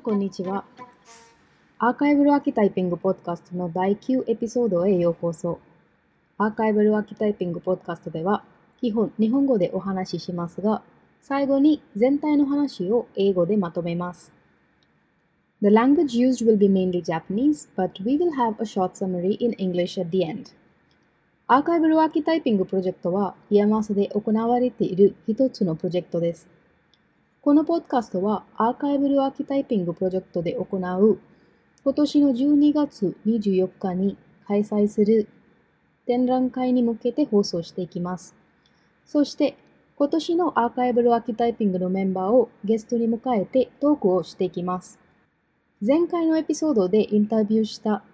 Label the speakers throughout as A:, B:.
A: ん、こんにちは。 Archival Archetyping ポッドキャストの第9エピソードへようこそ。 Archival Archetyping ポッドキャストでは、基本日本語でお話ししますが、最後に全体の話を英語でまとめます。The language used will be mainly Japanese, but we will have a short summary in English at the end. Archival Archetyping プロジェクトは、 IAMAS で行われている一つのプロジェクトです。このポッドキャストは、アーカイブルアーキタイピングプロジェクトで行う、今年の12月24日に開催する展覧会に向けて放送していきます。そして、今年のアーカイブルアーキタイピングのメンバーをゲストに迎えてトークをしていきます。前回のエピソードでインタビューした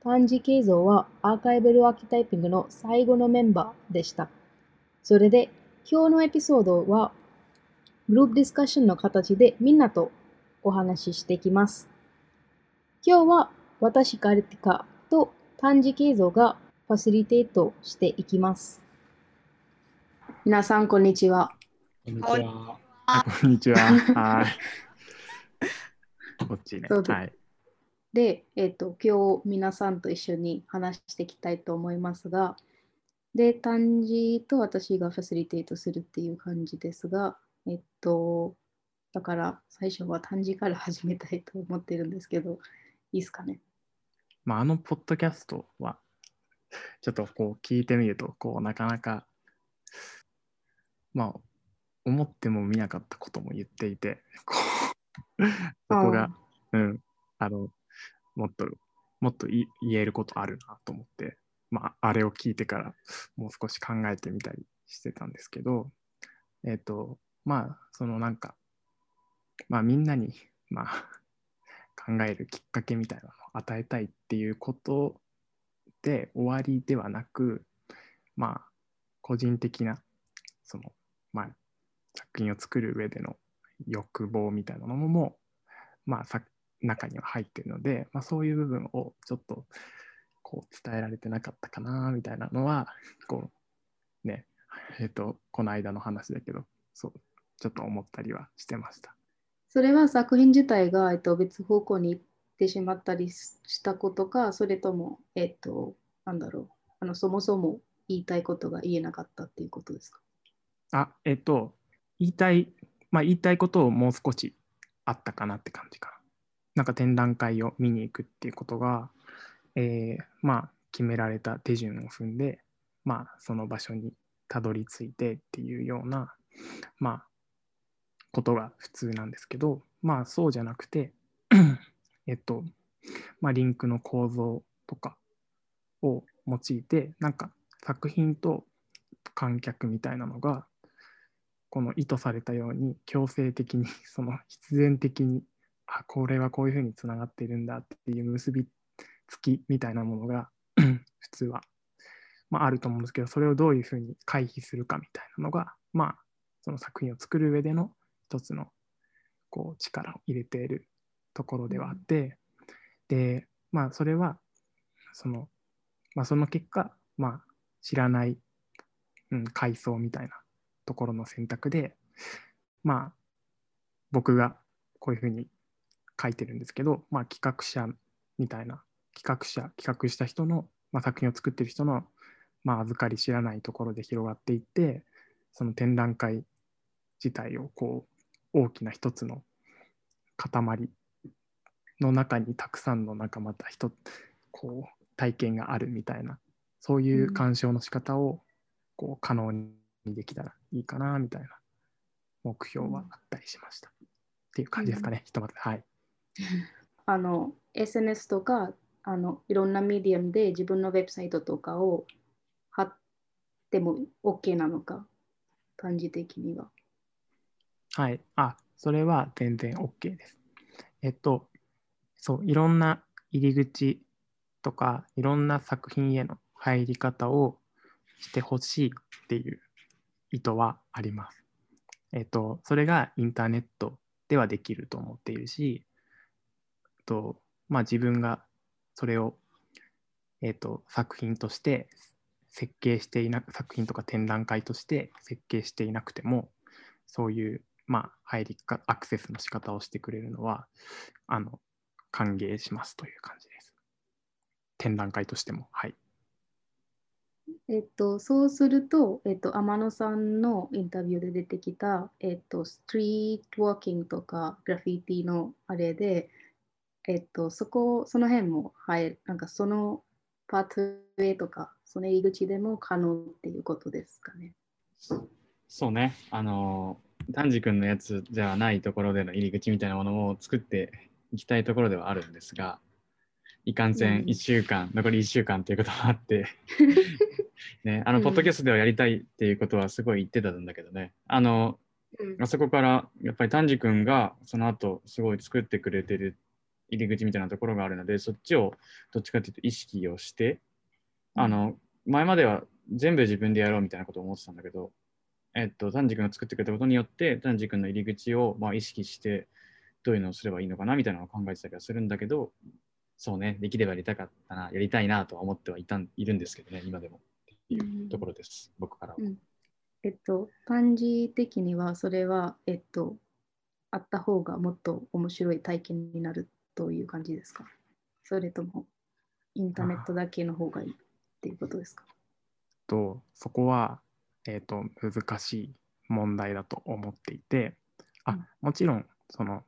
A: 漢字形像はアーカイブルアーキタイピングの最後のメンバーでした。それで今日のエピソードはグループディスカッションの形でみんなとお話ししていきます。今日は私カルティカと漢字形像がファシリテートしていきます。皆さん、こんにちは。
B: こんにちは。こんにちは。はい。こっちね。はい。
A: で、えっ、ー、と、今日皆さんと一緒に話していきたいと思いますが、で、単字と私がファシリテートするっていう感じですが、えっと、だから最初は単字から始めたいと思ってるんですけど、いいですかね？
B: まあ、あのポッドキャストは、ちょっとこう聞いてみると、こうなかなか、まあ、思っても見なかったことも言っていて、こうそこが、うん、あの、もっと、もっと言えることあるなと思って、まあ、あれを聞いてからもう少し考えてみたりしてたんですけど、えっ、ー、と、まあ、そのなんか、まあみんなに、まあ、考えるきっかけみたいなのを与えたいっていうことで終わりではなく、まあ、個人的な、その、まあ、作品を作る上での欲望みたいなものも、まあ、中には入ってるので、まあ、そういう部分をちょっとこう伝えられてなかったかなみたいなのはこうねえっ、ー、とこの間の話だけどそう。ちょっと思ったりはしてました。
A: それは作品自体が、えっと、別方向に行ってしまったりしたことか、それとも、えっと、なんだろう、あのそもそも言いたいことが言えなかったっていうことですか？
B: あ、えっと、言いたい、まあ、言いたいことをもう少しあったかなって感じかな。なんか展覧会を見に行くっていうことが、えー、まあ、決められた手順を踏んで、まあ、その場所にたどり着いてっていうような、まあ、ことが普通なんですけど、まあそうじゃなくて えっと、まあリンクの構造とかを用いて、なんか作品と観客みたいなのが、この意図されたように強制的に、その必然的に、あ、これはこういうふうにつながってるんだっていう結びつきみたいなものが 普通は、まあ、あると思うんですけど、それをどういうふうに回避するかみたいなのが、まあ、その作品を作る上での一つのこう力を入れているところではあって、で、まあ、それは、その、まあ、その結果、まあ、知らない、うん、階層みたいなところの選択で、まあ、僕がこういうふうに書いてるんですけど、まあ、企画者みたいな、企画者、企画した人の、まあ、作品を作ってる人の、まあ、預かり知らないところで広がっていって、その展覧会自体をこう大きな一つの塊の中にたくさんのなんかまた人こう体験があるみたいなそういう鑑賞の仕方をこう可能にできたらいいかなみたいな目標はあったりしました。っていう感じですかね、ひとまず。はい。
A: あの SNS とかあのいろんなメディアムで自分のウェブサイトとかを貼っても OK なのか、感じ的には。
B: はい。あ、それは全然 OK です。えっと、そう、いろんな入り口とか、いろんな作品への入り方をしてほしいっていう意図はあります。えっと、それがインターネットではできると思っているし、とまあ、自分がそれを、えっと、作品として設計していなく作品とか展覧会として設計していなくてもそういうまあ、入りか、アクセスの仕方をしてくれるのは、あの、歓迎しますという感じです。展覧会としても、はい。
A: えっと、そうすると、えっと、天野さんのインタビューで出てきた、えっと、ストリートワーキングとかグラフィティのあれで、えっと、そこ、その辺も入る、なんかそのパートウェイとか、その入り口でも可能っていうことですかね。
C: そうね、あの、丹治君のやつじゃないところでの入り口みたいなものも作っていきたいところではあるんですが、いかんせん
A: うん。
C: 1週間、残り1週間ということもあって、ね、あの、
A: うん。
C: ポッドキャストではやりたいっていうことはすごい言ってたんだけどね、あの、あそこからやっぱり丹治君がその後すごい作ってくれてる入り口みたいなところがあるので、そっちをどっちかっていうと意識をして、あの、前までは全部自分でやろうみたいなことを思ってたんだけど、えっと、丹治君が作ってくれたことによって、丹治君の入り口をまあ意識して、どういうのをすればいいのかなみたいなのを考えてたりはするんだけど、そうね、できればやりたかったな、やりたいなとは思ってはいたんいるんですけどね、今でも。っていうところです、僕からは。
A: うん。えっと、漢字的にはそれは、えっと、あった方がもっと面白い体験になるという感じですか？それとも、インターネットだけの方がいいっていうことですか？
B: と、そこは、えっ、と、難しい問題だと思っていて、あ
A: うん、
B: もちろん、その、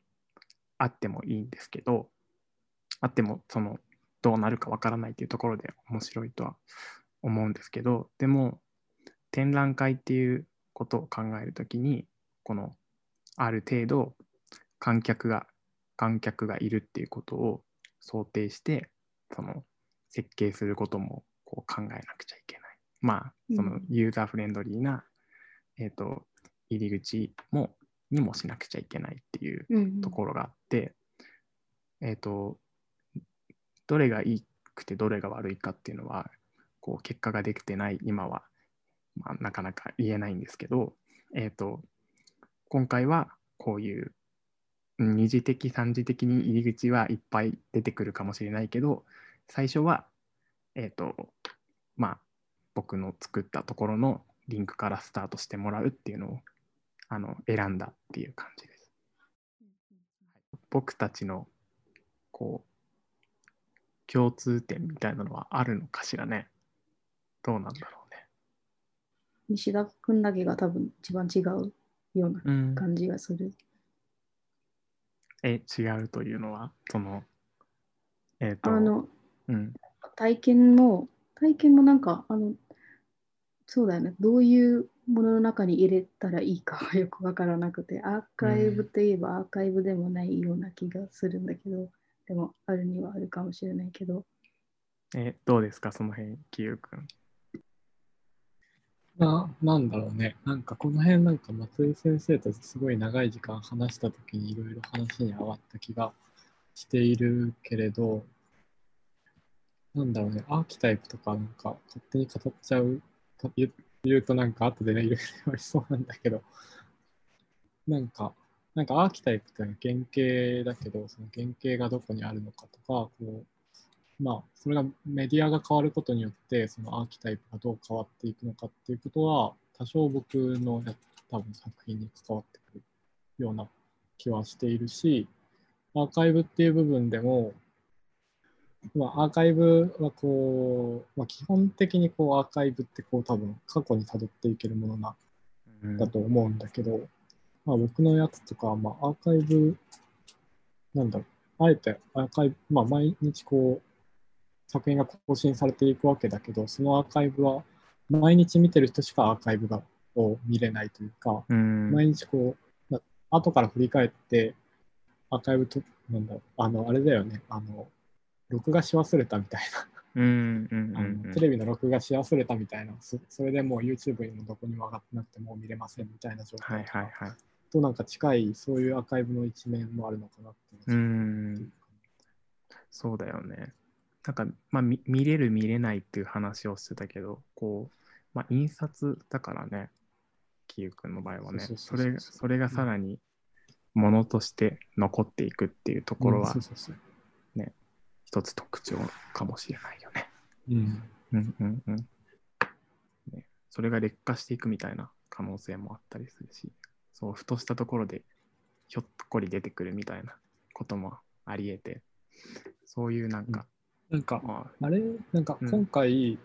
B: あってもいいんですけど、あっても、その、どうなるかわからないっていうところで面白いとは思うんですけど、でも、展覧会っていうことを考えるときに、この、ある程度、観客が、観客がいるっていうことを想定して、その、設計することもこう考えなくちゃいけない。まあ、その
A: うん
B: ユーザーフレンドリーな、えっ、と、入り口も、にもしなくちゃいけないっていう
A: うん
B: ところがあって、えっ、と、どれがいいくてどれが悪いかっていうのは、こう、結果ができてない今は、まあ、なかなか言えないんですけど、えっ、と、今回はこういううん二次的、三次的に入り口はいっぱい出てくるかもしれないけど、最初は、えっ、と、まあ、僕の作ったところのリンクからスタートしてもらうっていうのをあの選んだっていう感じです。僕たちのこう共通点みたいなのはあるのかしらね。どうなんだろうね。
A: 西田君だけが多分一番違うような
B: うん、
A: 感じがする。
B: え、違うというのは、その、えっ、と、
A: あの、
B: うん、
A: 体験も、体験もなんか、あの、そうだよね、どういうものの中に入れたらいいかが よくわからなくて、アーカイブといえばアーカイブでもないような気がするんだけど、でも、あるにはあるかもしれないけど、
B: え、どうですか、その辺、きゆうくん。
D: な、なんだろうね。なんかこの辺なんか松井先生とすごい長い時間話したときにいろいろ話に上がった気がしているけれど、なんだろうね。アーキタイプとかなんか勝手に語っちゃう、か言う言うとなんか後でね、いろいろ言われそうなんだけど、なんか、なんかアーキタイプっての原型だけど、その原型がどこにあるのかとか、こう、まあ、それがメディアが変わることによって、そのアーキタイプがどう変わっていくのかっていうことは、多少僕のや多分作品に関わってくるような気はしているし、アーカイブっていう部分でも、まあ、アーカイブはこう、まあ、基本的にこうアーカイブってこう多分過去に辿っていけるものな
B: うん。
D: だと思うんだけど、まあ、僕のやつとかは、まあ、アーカイブ、なんだろう、あえてアーカイブ、まあ、毎日こう、作品が更新されていくわけだけど、そのアーカイブは、毎日見てる人しかアーカイブがを見れないというか、
B: うん、
D: 毎日こう、な後から振り返って、アーカイブと、なんだろう、あの、あれだよね、あの、録画し忘れたみたいな、テレビの録画し忘れたみたいな、そそれでもう YouTube にもどこにも上がってなくてもう見れませんみたいな状
B: はい
D: 態とか。
B: はいはい。
D: となんか近い、そういうアーカイブの一面もあるのかなって。いう
B: ん、そうだよね。なんか、まあ、見見れる、見れないっていう話をしてたけど、こう、まあ、印刷だからね、キユくんの場合はね、
D: そ
B: れそれがさらにものとして残っていくっていうところは一つ特徴かもしれないよね。
D: うん
B: うんうんうん。ね、それが劣化していくみたいな可能性もあったりするし、そう、ふとしたところでひょっこり出てくるみたいなこともあり得て、そういうなんか、
D: なんか、
B: まあ、
D: あれ？なんか
B: うん
D: 今回、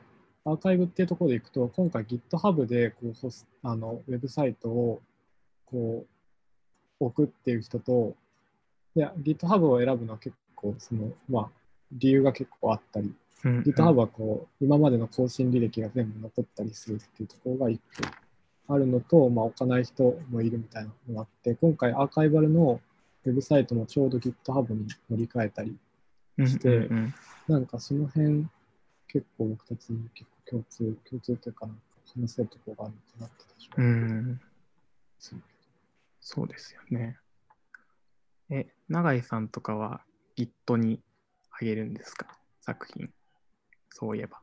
D: アーカイブっていうところでいくと、今回 GitHub でこうホスあのウェブサイトをこう置くっていう人と、いや GitHub を選ぶのは結構その、まあ、理由が結構あったり、
B: うん。うん
D: GitHub はこう今までの更新履歴が全部残ったりするっていうところが一個あるのと、まあ、置かない人もいるみたいなのがあって、今回アーカイバルのウェブサイトもちょうど GitHub に乗り換えたりして
B: うんうんうん
D: なんかその辺、結構僕たちに結構共通、共通というかなんか話せるところがあるのかなって私
B: う
D: は
B: ん、
D: する
B: そうですよね。え、永井さんとかは Git にあげるんですか？作品。そういえば。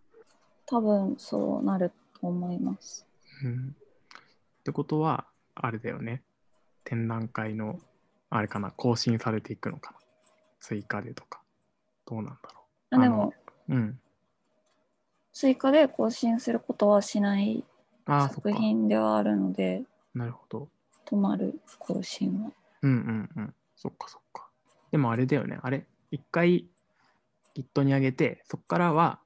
E: 多分そうなると思います。
B: うん。ってことは、あれだよね。展覧会の、あれかな、更新されていくのかな？追加でとか。どうなんだろ
E: あでも、
B: う。うん。
E: 追加で更新することはしない作
B: か。
E: 品ではあるので、
B: なるほど。
E: 止まる更新は。
B: うんうんうん。そっかそっか。でもあれだよね。あれ、一回 Git に上げて、そこからは、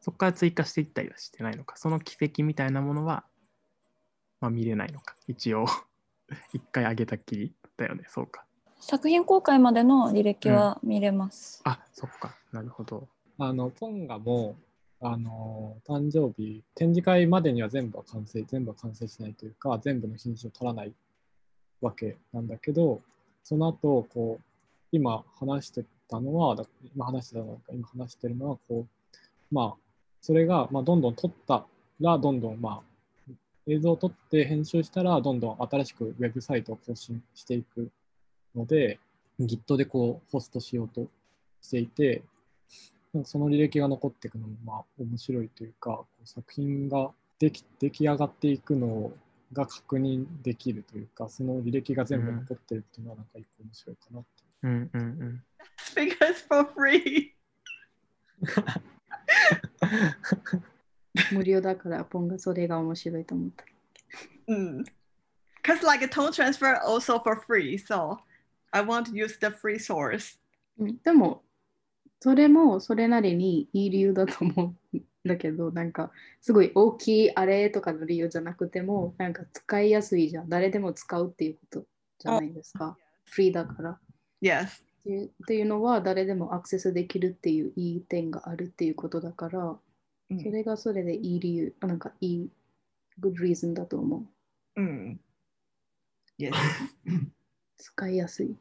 B: そこから追加していったりはしてないのか。その軌跡みたいなものは、まあ見れないのか。一応、一回上げたっきりだよね。そうか。
E: 作品公開までの履歴は見れます。
B: あ、そっか。なるほど。
D: あの、ポンガも、あの、誕生日、展示会までには全部は完成、全部は完成しないというか、全部の品種を取らないわけなんだけど、その後、こう、今話してたのは、今話してたのか、今話してるのは、こう、まあ、それが、まあ、どんどん撮ったら、どんどん、まあ、映像を撮って編集したら、どんどん新しくウェブサイトを更新していくので、Git でこう、ホストしようとしていて、なんかその履歴が残っていくのもまあ面白いというか、こう作品ができ出来上がっていくのが確認できるというか、その履歴が全部残ってるっていうのはなんか一個面白いかなって。
B: うんうんうん。
F: Because for free.
A: 無料だから、ポンがそれが面白いと思った。
F: Mm. Because like a tone transfer also for free, so I want to use the free source.
A: うんでも、それもそれなりにいい理由だと思うんだけど、なんかすごい大きいあれとかの理由じゃなくても、なんか使いやすいじゃん。誰でも使うっていうことじゃないですか。フリーだから。
F: Yes.
A: っていうっていうのは誰でもアクセスできるっていういい点があるっていうことだから、
F: Mm.
A: それがそれでいい理由、あなんかいい good reason だと思う。
F: Mm. Yes.
A: 使いやすい。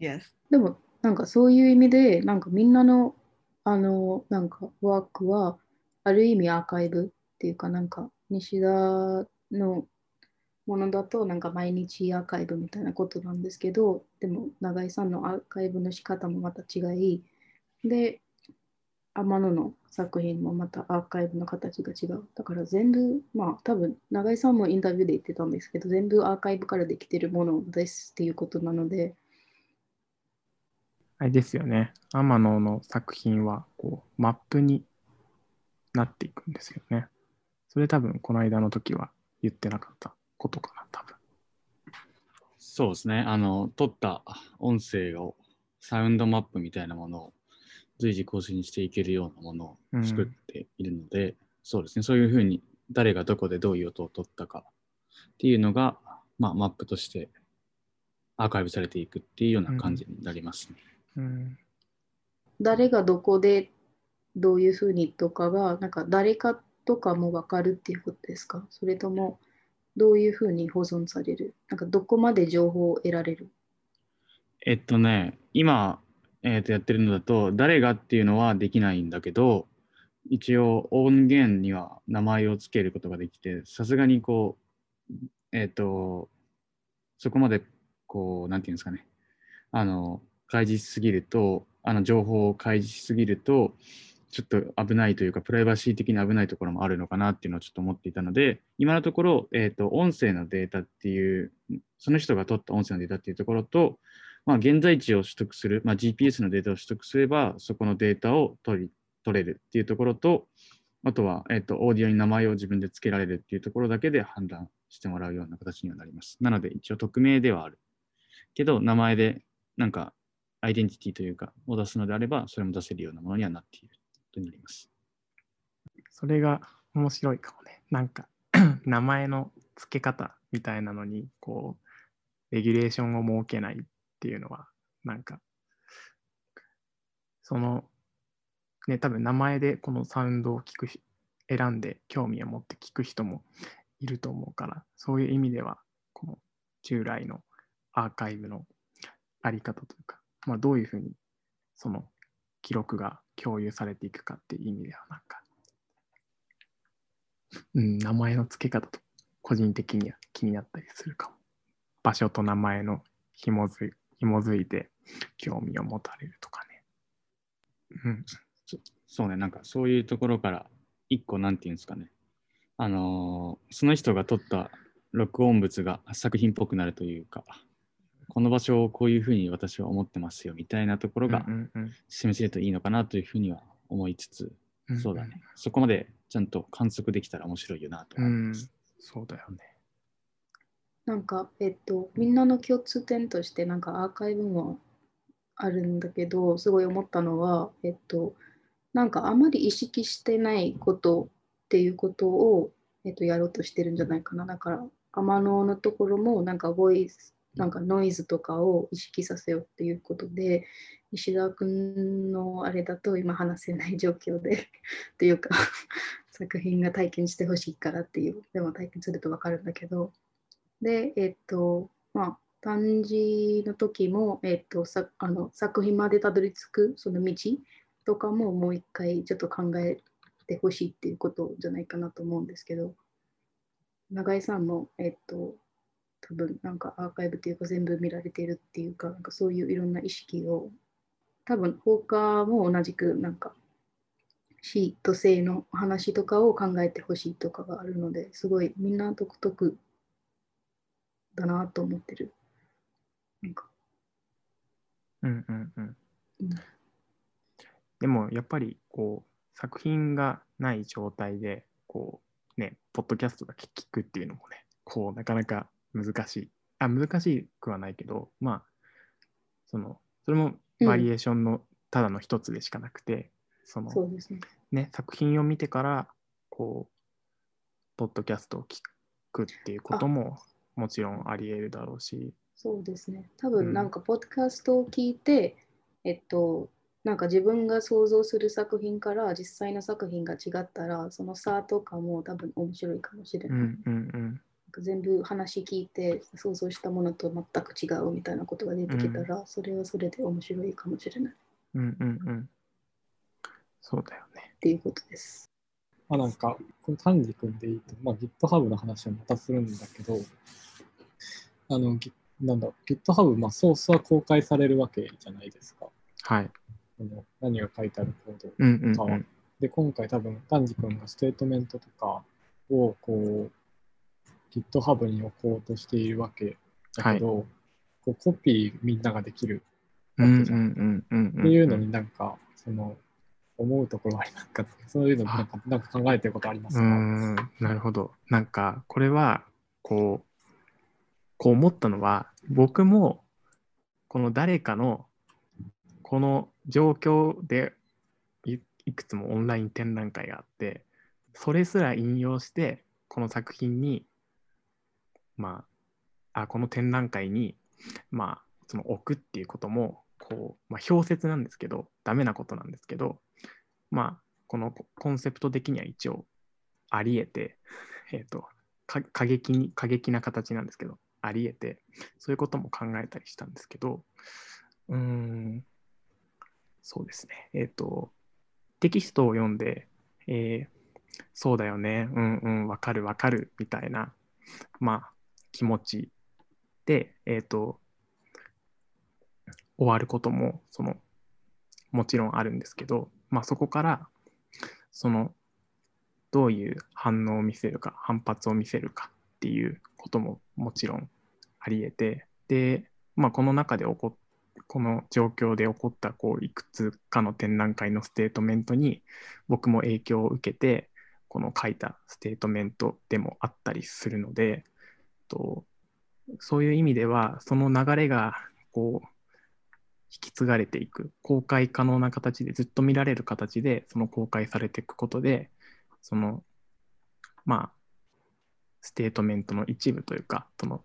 F: yes.
A: でも、なんかそういう意味で、なんかみんなの、あの、なんかワークは、ある意味アーカイブっていうか、なんか西田のものだと、なんか毎日アーカイブみたいなことなんですけど、でも、永井さんのアーカイブの仕方もまた違い、で、天野の作品もまたアーカイブの形が違う。だから全部、まあ多分、永井さんもインタビューで言ってたんですけど、全部アーカイブからできてるものですっていうことなので、
B: あれですよね。天野の作品はこうマップになっていくんですよね。それ多分この間の時は言ってなかったことかな、多分。
C: そうですね。あの、撮った音声を、サウンドマップみたいなものを随時更新していけるようなものを作っているので、そうですね。そういうふうに誰がどこでどういう音を取ったかっていうのが、まあ、マップとしてアーカイブされていくっていうような感じになりますね。
B: うん、
A: 誰がどこでどういうふうにとかが、なんか誰かとかも分かるっていうことですか？それとも、どういうふうに保存される？なんかどこまで情報を得られる？
C: えっとね、今、えっとやってるのだと、誰がっていうのはできないんだけど、一応音源には名前をつけることができて、さすがにこう、えっと、そこまでこう、なんていうんですかね、あの、開示しすぎると、あの情報を開示しすぎると、ちょっと危ないというか、プライバシー的に危ないところもあるのかなっていうのをちょっと思っていたので、今のところ、えっと、音声のデータっていう、その人が取った音声のデータっていうところと、まあ、現在地を取得する、まあ、GPS のデータを取得すれば、そこのデータを取り取れるっていうところと、あとは、えっと、オーディオに名前を自分で付けられるっていうところだけで判断してもらうような形にはなります。なので、一応匿名ではある。けど、名前でなんかアイデンティティというか、を出すのであれば、それも出せるようなものにはなっているとになります。
B: それが面白いかもね。なんか 名前の付け方みたいなのに、こう、レギュレーションを設けないっていうのは、なんか、その、ね、多分名前でこのサウンドを聞く、選んで興味を持って聞く人もいると思うから、そういう意味では、この従来のアーカイブのあり方というか、まあ、どういうふうにその記録が共有されていくかっていう意味では、なんか、うん、名前の付け方と個人的には気になったりするかも。場所と名前の紐づい紐づいて興味を持たれるとかね。うん。
C: そうね、なんかそういうところから、一個、なんていうんですかね。あのーその人が撮った録音物が作品っぽくなるというか、この場所をこういうふうに私は思ってますよみたいなところが
B: うんうん
C: 示せるといいのかなというふうには思いつつ、
B: うん
C: そうだね。そこまでちゃんと観測できたら面白いよなと
B: うん
C: 思います。、
B: そうだよね。
A: なんか、えっと、みんなの共通点として、なんかアーカイブもあるんだけど、すごい思ったのは、えっと、なんかあまり意識してないことっていうことを、えっと、やろうとしてるんじゃないかな。だから、天野のところも、なんかボイス、なんかノイズとかを意識させようっていうことで、石田君のあれだと今話せない状況で っていうか作品が体験してほしいからっていうでも体験すると分かるんだけど。でえっとまあ単字の時も、えっと、さあの作品までたどり着くその道とかももう一回ちょっと考えてほしいっていうことじゃないかなと思うんですけど。永井さんもえっと多分なんかアーカイブっていうか全部見られているっていうかなんかそういういろんな意識を多分他も同じくなんか死と生の話とかを考えてほしいとかがあるのですごいみんな独特だなと思ってる。なんか。
B: うんうんうん。
A: うん。
B: でもやっぱりこう作品がない状態でこうねポッドキャストだけ聞くっていうのもねこうなかなか難しいあ難しくはないけどまあそのそれもバリエーションのただの一つでしかなくて、その
A: そうですね。
B: ね作品を見てからこうポッドキャストを聞くっていうことももちろんあり得るだろうし
A: そうですね。多
B: うん
A: 分なんかポッドキャストを聞いて、えっとなんか自分が想像する作品から実際の作品が違ったらその差とかも多分面白いかもしれない。
B: うんうんうん
A: 全部話聞いて想像したものと全く違うみたいなことが出てきたら、それはそれで面白いかもしれない。っ
B: うんうんうん。そうだよね。
A: ていうことです。
D: まあなんか、この丹治君でいいと、まあ GitHub の話はまたするんだけど、あの、なんだろう、GitHub、まあソースは公開されるわけじゃないですか。
B: はい。
D: この何が書いてあるコード
B: うんうん
D: かは
B: うん。
D: で、今回多分、丹治君がステートメントとかをこう、GitHub に置こうとしているわけだけど、こうコピーみんなができる
B: うんうんうんうん
D: っていうのになんか、その、思うところはなんか、そういうのなんかなんか考えてることあります
B: う
D: か
B: んなるほど。なんかこれはこうこう思ったのは僕もこの誰かのこの状況でいいくつもオンライン展覧会があってそれすら引用してこの作品にまああこの展覧会にまあその置くっていうこともこう、まあ、表説なんですけどダメなことなんですけどまあこのコンセプト的には一応あり得て、えっ、とか過激に過激な形なんですけどあり得てそういうことも考えたりしたんですけどうんそうですね。えっ、とテキストを読んで、えーそうだよねうんうんわかるわかるみたいなまあ気持ちでえっ、と終わることもそのもちろんあるんですけど、まあ、そこからそのどういう反応を見せるか反発を見せるかっていうことももちろんあり得てで、まあ、この中で起こっこの状況で起こったこういくつかの展覧会のステートメントに僕も影響を受けてこの書いたステートメントでもあったりするので、とそういう意味では、その流れがこう引き継がれていく、公開可能な形で、ずっと見られる形で、その公開されていくことで、その、まあ、ステートメントの一部というか、その、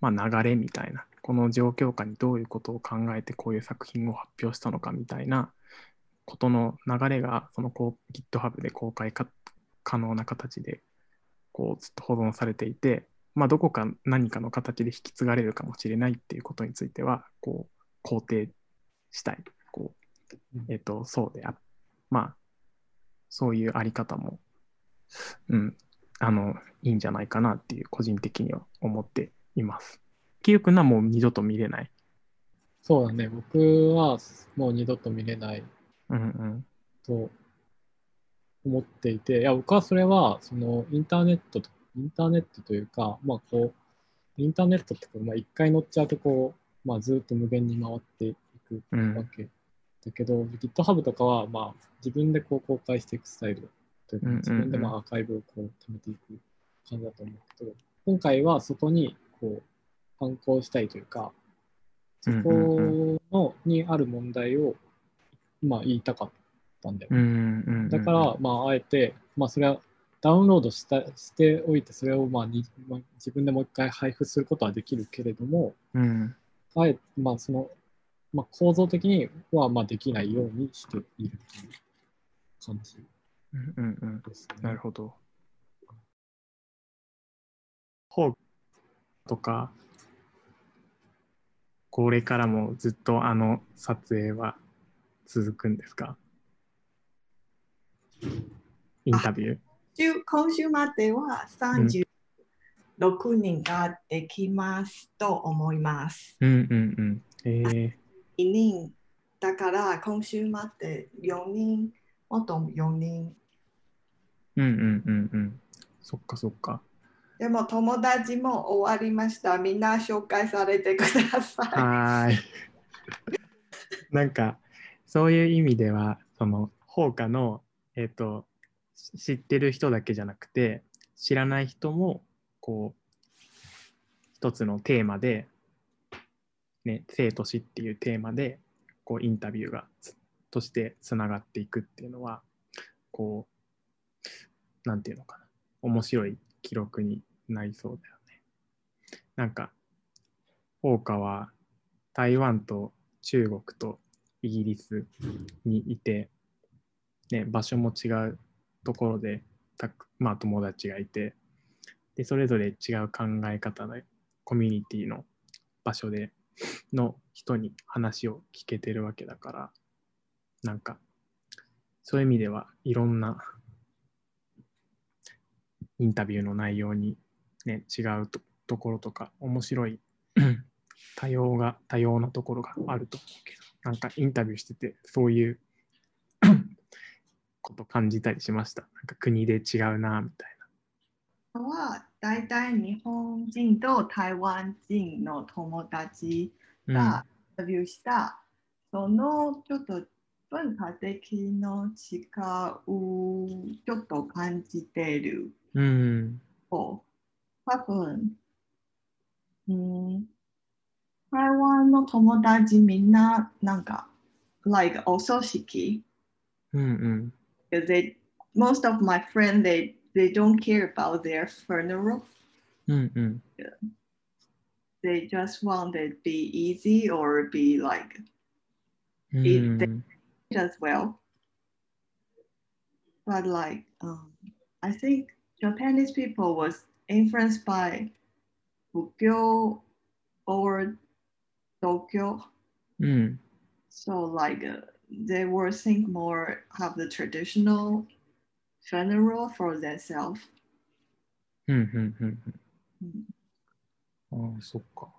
B: まあ、流れみたいな、この状況下にどういうことを考えてこういう作品を発表したのかみたいなことの流れが、そのこう GitHub で公開可能な形で、こうずっと保存されていて、まあ、どこか何かの形で引き継がれるかもしれないっていうことについては、こう、肯定したい。こう、えっ、と、そうであ、まあ、そういうあり方も、うん、あの、いいんじゃないかなっていう、個人的には思っています。キユ君はもう二度と見れない。
D: そうだね。僕はもう二度と見れない
B: うんうん。
D: と思っていて、いや、僕はそれは、そのインターネットと、インターネットというか、まあこう、インターネットってこう、まあ一回乗っちゃうとこう、まあずっと無限に回っていく
B: うん。
D: わけだけど、GitHub とかは、まあ自分でこう公開していくスタイルというか、
B: うんうんうん。
D: 自分でまあアーカイブをこう貯めていく感じだと思うけど、今回はそこにこう、反抗したいというか、そこ
B: うん
D: のにある問題を、まあ言いたかったんだよ。だから、まあ、あえて、まあ、それはダウンロードしたしておいて、それをまあに、まあ、自分でもう一回配布することはできるけれども、
B: うん、
D: あえて、まあ、その、まあ、構造的にはまあできないようにしているという感じ
B: うんうんうん。
D: ですね。
B: なるほど。ホークとか、これからもずっとあの撮影は続くんですか？インタビュー。
F: 週今週までは36人ができますと思います。
B: うんうんうん。え
F: 2人だから今週まで4人、もっと4人。
B: ー、うんうんうんうん。そっかそっか。
F: でも友達も終わりました。みんな紹介されてください。
B: はーい。なんか、そういう意味では、その、放課の、えっ、と、し知ってる人だけじゃなくて、知らない人も、こう、一つのテーマで、ね、生と死っていうテーマで、こう、インタビューが、としてつながっていくっていうのは、こう、なんていうのかな、面白い記録になりそうだよね。なんか、放課は台湾と中国とイギリスにいて、ね、場所も違うところでたく、まあ、友達がいてでそれぞれ違う考え方のコミュニティの場所での人に話を聞けてるわけだからなんかそういう意味ではいろんなインタビューの内容に、ね、違うとところとか面白い 多様が多様なところがあると思うけどなんかインタビューしててそういうこと感じたりしました？なんか国で違うなみたい
F: は大体日本人と台湾人の友達
B: な
F: がインタビューした、そのちょっと文化的の違うちょっと感じている
B: うん。
F: 多分、うん、台湾の友達みんななんか like お葬式？
B: うんうん
F: because they most of my friends they they don't care about their funeral.
B: Mm-hmm. Yeah.
F: They just want it be easy or be like
B: mm.
F: it, as well. But like um, I think Japanese people was influenced by Tokyo or Tokyo.
B: Mm.
F: So like. Uh, they were think more have the traditional funeral for themselves.
B: うんうんうん
F: うん。
B: ああそっか。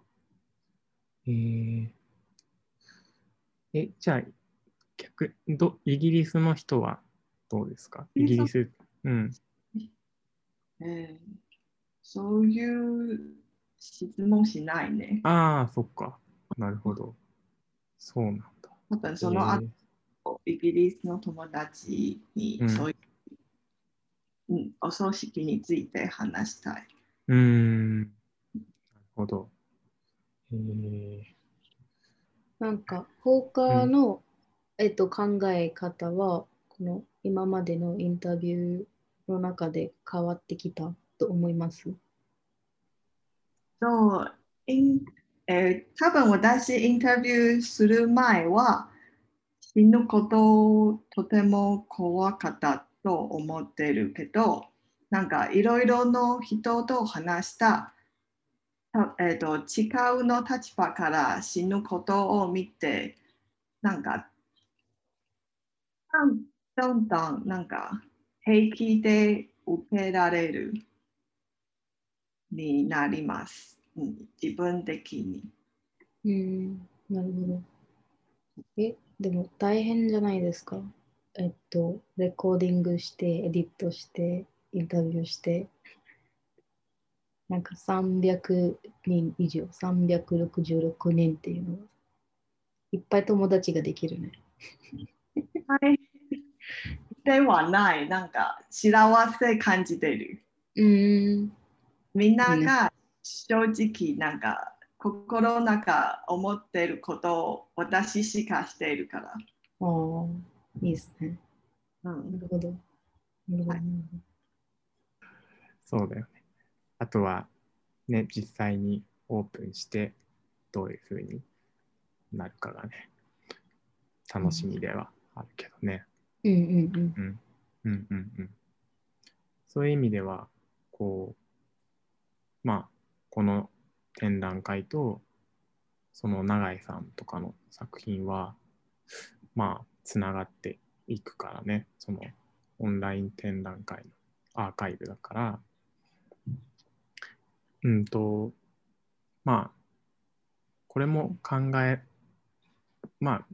B: えー、えじゃあ逆どイギリスの人はどうですか？イギリスうん。
F: えーそういう質問しないね。
B: ああそっか。なるほど。そうなんだ
F: 多分その後、イギリスの友達に
B: うん
F: そういううん、お葬式について話したい。
B: うーん。なるほど。えー、
A: なんか他の、えっと、考え方はこの今までのインタビューの中で変わってきたと思います？
F: そう、インえー多分私インタビューする前は死ぬことをとても怖かったと思ってるけど、なんかいろいろの人と話した、えー、と違うの立場から死ぬことを見て、なんかどんどんなんか平気で受けられるになります。うん、自分的に。
A: うん、なるほど。え、でも大変じゃないですか。えっと、レコーディングして、エディットして、インタビューして、なんか300人以上、366人っていうのは、いっぱい友達ができるね。
F: はい。ではない。なんか幸せ感じてる。
A: うん、
F: みんなが正直なんか心の中思ってることを私しかしているから。
A: ああ、いいですね。
F: う、
A: なんるほど。なるほど。
F: はい
B: そうだよね。あとは、ね、実際にオープンして、どういうふうになるかがね、楽しみではあるけどね。
A: うんうんうん。
B: うん。うんうんうん。そういう意味では、こう、まあ、この展覧会と、その永井さんとかの作品は、まあ、つながっていくからね、そのオンライン展覧会のアーカイブだから、うんと、まあ、これも考え、まあ、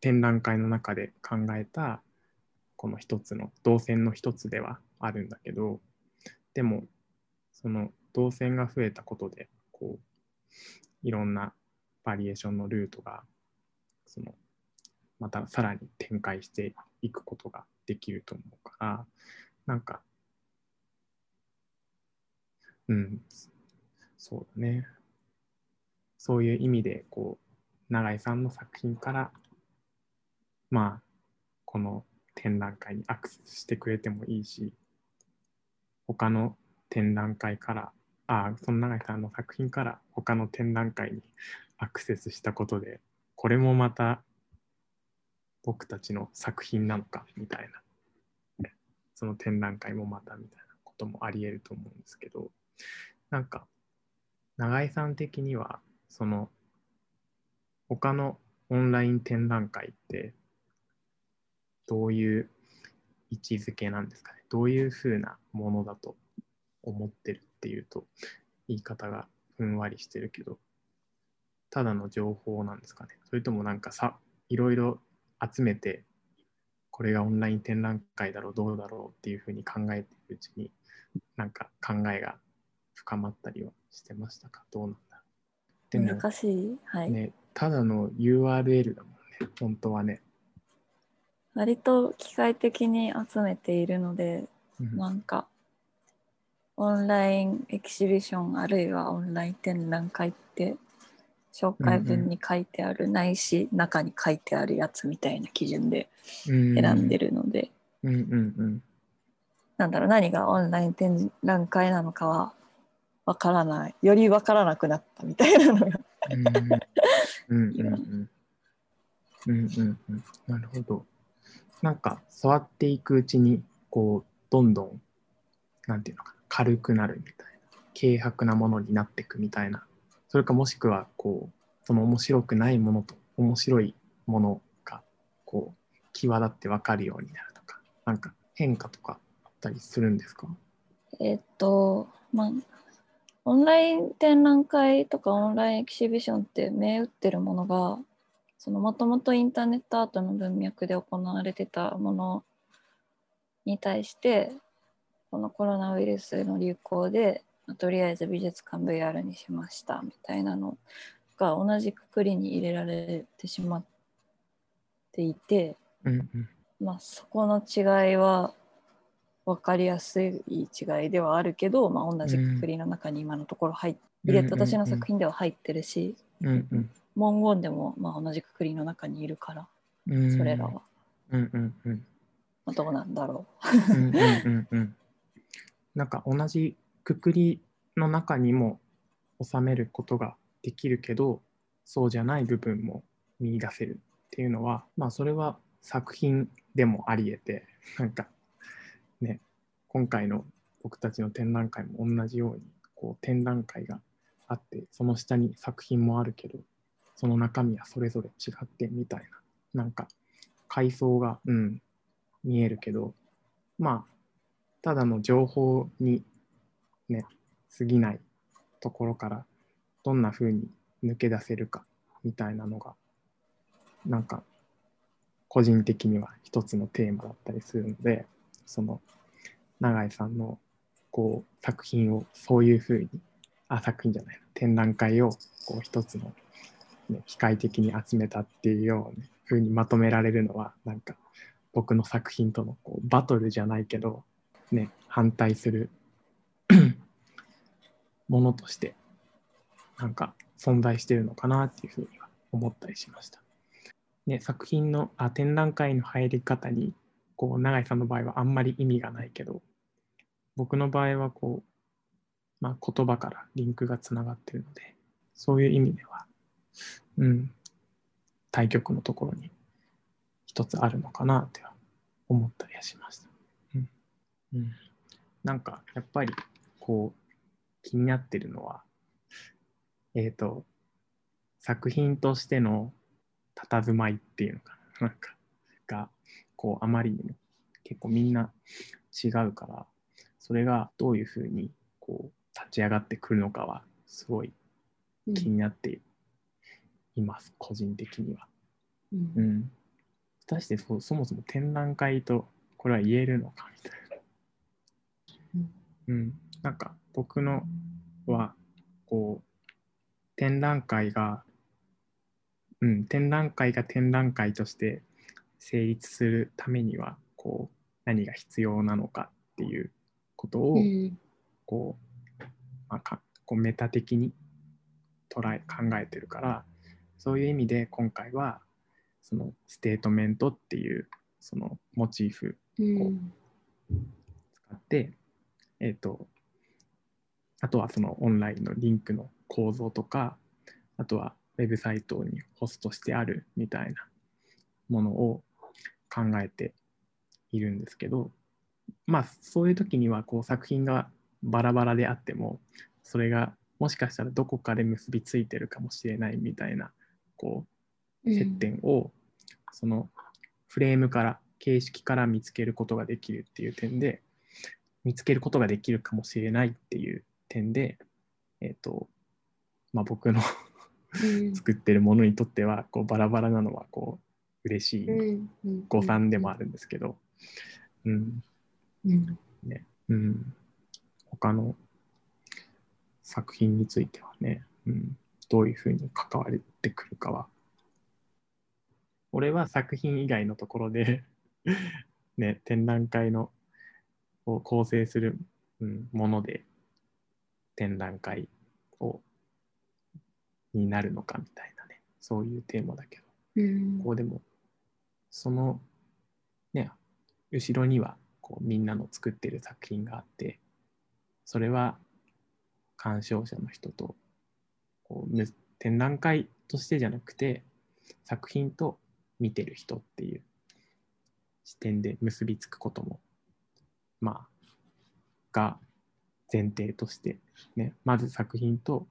B: 展覧会の中で考えた、この一つの動線の一つではあるんだけど、でも、その動線が増えたことで、こう、いろんなバリエーションのルートが、その、またさらに展開していくことができると思うから、なんか、うん、そうだね。そういう意味で、こう、永井さんの作品から、まあ、この展覧会にアクセスしてくれてもいいし、他の展覧会から、あその永井さんの作品から他の展覧会にアクセスしたことで、これもまた僕たちの作品なのかみたいな、その展覧会もまたみたいなこともあり得ると思うんですけど、なんか、永井さん的には、その、他のオンライン展覧会って、どういう位置づけなんですかね？どういうふうなものだと思ってる？っていうと、言い方がふんわりしてるけど、ただの情報なんですかね。それともなんかさ、いろいろ集めて、これがオンライン展覧会だろう、どうだろうっていうふうに考えているうちに、なんか考えが深まったりはしてましたか？どうなんだ？ろうでも
E: 難しい。はい。
B: ね、ただの URL だもんね、本当はね。
E: 割と機械的に集めているので、
B: うん
E: なんか、オンラインエキシビションあるいはオンライン展覧会って、紹介文に書いてある、ないし、中に書いてあるやつみたいな基準で選んでるので、
B: うんうんうん。
E: なんだろう、何がオンライン展覧会なのかはわからない。よりわからなくなったみたいなのが。
B: うんうんうん。うんうんうん。うんなるほど。なんか触っていくうちにこうどんどんなんていうのかな軽くなるみたいな軽薄なものになっていくみたいな。それかもしくはこうその面白くないものと面白いものがこう際立って分かるようになるとか。なんか変化とかあったりするんですか？
E: えっと、まあ、オンライン展覧会とかオンラインエキシビションって銘打ってるものが、そのもともとインターネットアートの文脈で行われてたものに対して、このコロナウイルスの流行で、まあとりあえず美術館 VR にしましたみたいなのが同じくくりに入れられてしまっていて、
B: うんうん。
E: まあ、そこの違いは分かりやすい違いではあるけど、まあ、同じくくりの中に今のところ入入れ私の作品では入ってるし、
B: うんうん。
E: 文言でもまあ同じくくりの中にいるから、
B: うん。
E: それらは、
B: うんうんうん。
E: まあ、どうなんだろ
B: うんうんうんうんなんか同じくくりの中にも収めることができるけどそうじゃない部分も見出せるっていうのはまあそれは作品でもありえてなんかね今回の僕たちの展覧会も同じようにこう展覧会があってその下に作品もあるけどその中身はそれぞれ違ってみたいななんか階層が、うん、見えるけどまあただの情報にね過ぎないところからどんな風に抜け出せるかみたいなのがなんか個人的には一つのテーマだったりするのでその永井さんのこう作品をそういう風にあ作品じゃない展覧会をこう一つの、ね、機械的に集めたっていうような風にまとめられるのはなんか僕の作品とのこうバトルじゃないけど、ね、反対する ものとしてなんか存在してるのかなっていうふうには思ったりしました。ね、作品のあ展覧会の入り方にこう永井さんの場合はあんまり意味がないけど僕の場合はこう、まあ、言葉からリンクがつながってるのでそういう意味では、うん、対局のところに一つあるのかなっては思ったりはしました。うんうん、なんかやっぱりこう気になってるのはえっ、と作品としての佇まいっていうのかななんかがこうあまりにも結構みんな違うからそれがどういうふうにこう立ち上がってくるのかはすごい気になっています、個人的には。
A: うん
B: うん。果たしてそそもそも展覧会とこれは言えるのかみたいな。うん。なんか僕のはこう展覧会がうん展覧会が展覧会として成立するためにはこう何が必要なのかっていうことを、
A: うん
B: こう,、まあ、かこうメタ的に捉え考えてるからそういう意味で今回はそのステートメントっていうそのモチーフ
A: うん
B: 使って、えっ、とあとはそのオンラインのリンクの構造とかあとはウェブサイトにホストしてあるみたいなものを考えているんですけどまあそういう時にはこう作品がバラバラであってもそれがもしかしたらどこかで結びついてるかもしれないみたいなこう接点をそのフレームから形式から見つけることができるっていう点で見つけることができるかもしれないっていう点でえっ、とまあ僕の
A: うん。
B: 作ってるものにとってはこうバラバラなのはこう嬉しい誤算でもあるんですけど、うん。
A: うん。
B: ね。うん、他の作品についてはね、うん、どういうふうに関わってくるかは。俺は作品以外のところで ね、展覧会のを構成する、うん、もので展覧会をになるのかみたいなね。そういうテーマだけど。
A: うん。
B: こうでもそのね後ろにはこうみんなの作ってる作品があってそれは鑑賞者の人とこうむ展覧会としてじゃなくて作品と見てる人っていう視点で結びつくこともまあが前提としてねまず作品と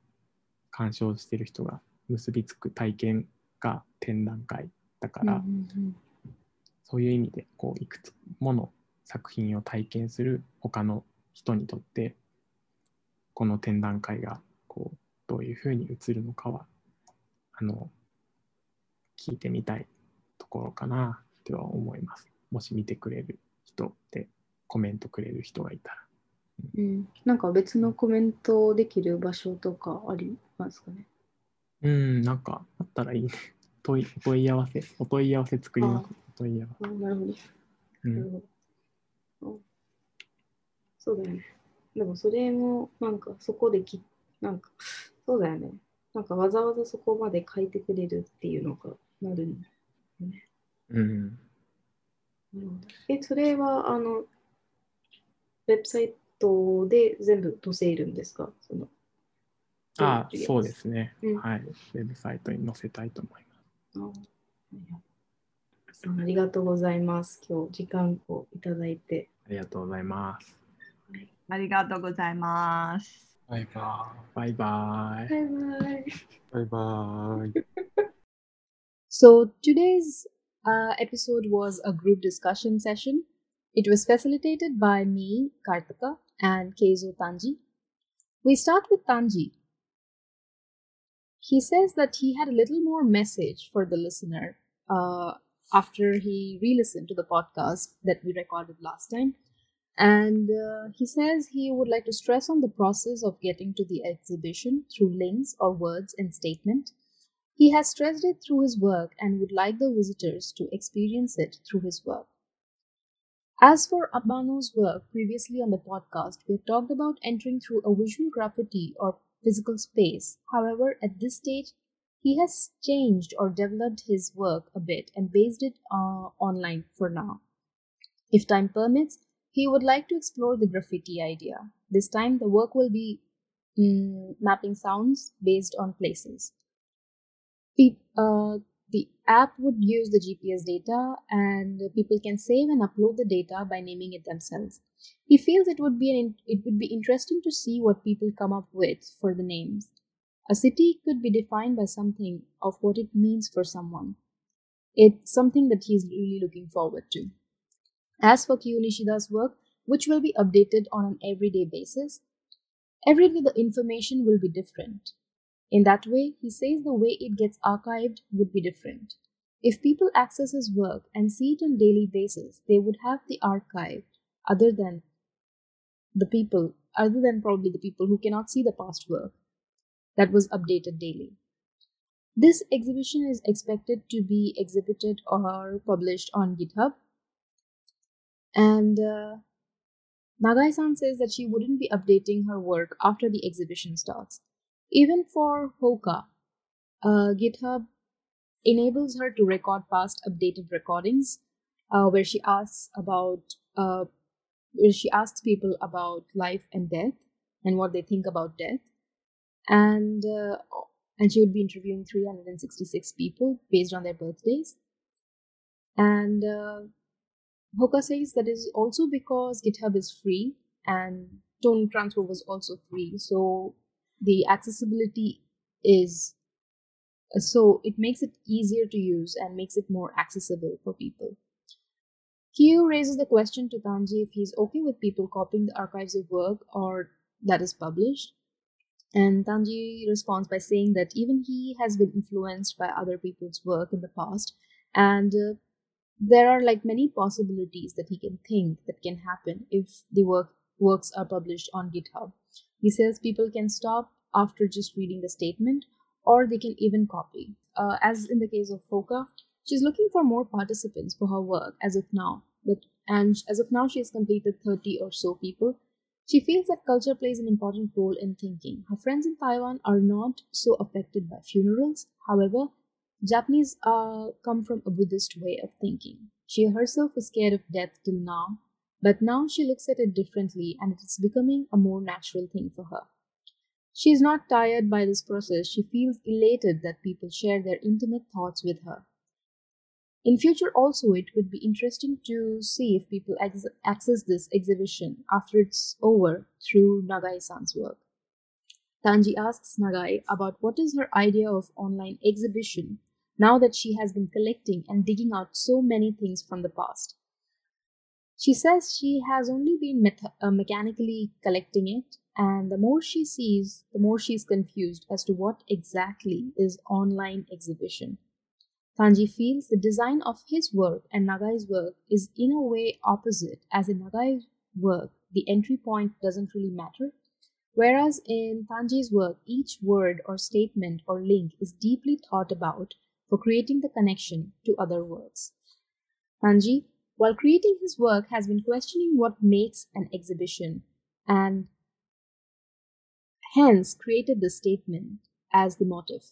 B: 鑑賞してる人が結びつく体験が展覧会だから、
A: うん
B: そういう意味でこういくつもの作品を体験する他の人にとってこの展覧会がこうどういうふうに映るのかはあの聞いてみたいところかなっては思います。もし見てくれる人でコメントくれる人がいたら。
A: うんなんか別のコメントできる場所とかありますかね？
B: うん、なんかあったらいいね。問いお問い合わせ、お問い合わせ作ります。お問い合わせ。
A: あなるほど。
B: うん
A: なるほど。そうだよね。でもそれもなんかそこでき、なんか、そうだよね。なんかわざわざそこまで書いてくれるっていうのがなるんだよね。
B: うん。
A: なるほどえ、それはあの、ウェブサイトで全部載せるんですか？その
B: あそうですね、
A: うん
B: はい。ウェブサイトに載せたいと思います。
A: ありがとうございます。今日時間をいただいて。
B: ありがとうございます。
F: ありがとうございます。
D: バイバ
B: バイバイ。
A: バイバイ。
C: バイバイ。
A: So today's uh, episode was a group discussion session. It was facilitated by me, Kartika, and Keizo Tanji. We start with Tanji. He says that he had a little more message for the listener uh, after he re listened to the podcast that we recorded last time. And uh, he says he would like to stress on the process of getting to the exhibition through links or words and statement. He has stressed it through his work and would like the visitors to experience it through his work. As for Abano's work previously on the podcast, we talked about entering through a visual graffiti or physical space. However, at this stage, he has changed or developed his work a bit and based it uh, online for now. If time permits, he would like to explore the graffiti idea. This time, the work will be mm, mapping sounds based on places. Pe- uh, the app would use the GPS data and people can save and upload the data by naming it themselves. He feels it would be an, it would be interesting to see what people come up with for the names. A city could be defined by something of what it means for someone. It's something that he's really looking forward to. As for Kyo Nishida's work, which will be updated on an everyday basis, every day the information will be different. In that way, he says the way it gets archived would be different. If people access his work and see it on daily basis, they would have the archive other than the people, other than probably the people who cannot see the past work that was updated daily. This exhibition is expected to be exhibited or published on GitHub. And uh, Nagai-san says that she wouldn't be updating her work after the exhibition starts. Even for Hoka, uh, GitHub enables her to record past updated recordings, uh, where she asks about uh, where she asks people about life and death and what they think about death, and uh, and she would be interviewing 366 people based on their birthdays. And uh, Hoka says that is also because GitHub is free and tone transfer was also free, so the accessibility is so it makes it easier to use and makes it more accessible for people. Kyu raises the question to Tanji if he's okay with people copying the archives of work or that is published. And Tanji responds by saying that even he has been influenced by other people's work in the past, and uh, there are like many possibilities that he can think that can happen if the work works are published on GitHub. He says people can stop after just reading the statement, or they can even copy. Uh, as in the case of Foka, she's looking for more participants for her work as of now. But and as of now, she has completed 30 or so people. She feels that culture plays an important role in thinking. Her friends in Taiwan are not so affected by funerals. However, Japanese uh, come from a Buddhist way of thinking. She herself was scared of death till now, but now she looks at it differently and it is becoming a more natural thing for her. She is not tired by this process. She feels elated that people share their intimate thoughts with her. In future, also, it would be interesting to see if people ex- access this exhibition after it's over through Nagai san's work. Tanji asks Nagai about what is her idea of online exhibition now that she has been collecting and digging out so many things from the past. She says she has only been meth- uh, mechanically collecting it, and the more she sees, the more she is confused as to what exactly is online exhibition. Tanji feels the design of his work and Nagai's work is in a way opposite, as in Nagai's work, the entry point doesn't really matter, whereas in Tanji's work, each word or statement or link is deeply thought about for creating the connection to other works. Tanji, while creating his work, has been questioning what makes an exhibition and hence created the statement as the motive.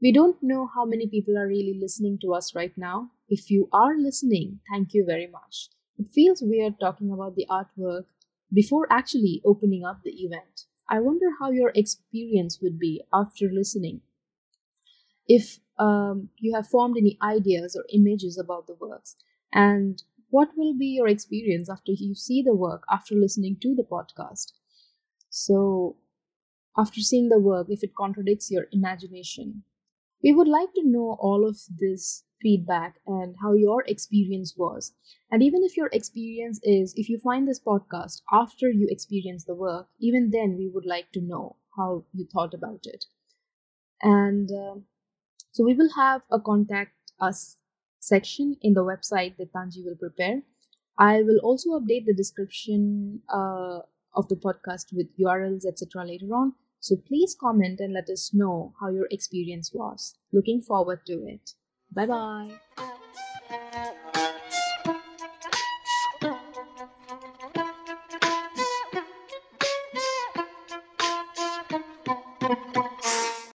A: We don't know how many people are really listening to us right now. If you are listening, thank you very much. It feels weird talking about the artwork before actually opening up the event. I wonder how your experience would be after listening. If um, you have formed any ideas or images about the works, and what will be your experience after you see the work after listening to the podcast? So, after seeing the work, if it contradicts your imagination, we would like to know all of this feedback and how your experience was. And even if your experience is, if you find this podcast after you experience the work, even then we would like to know how you thought about it. And uh, so we will have a contact us section in the website that Tanji will prepare. I will also update the description uh, of the podcast with URLs, etc. later on. So please comment and let us know how your experience was. Looking forward to it. Bye bye.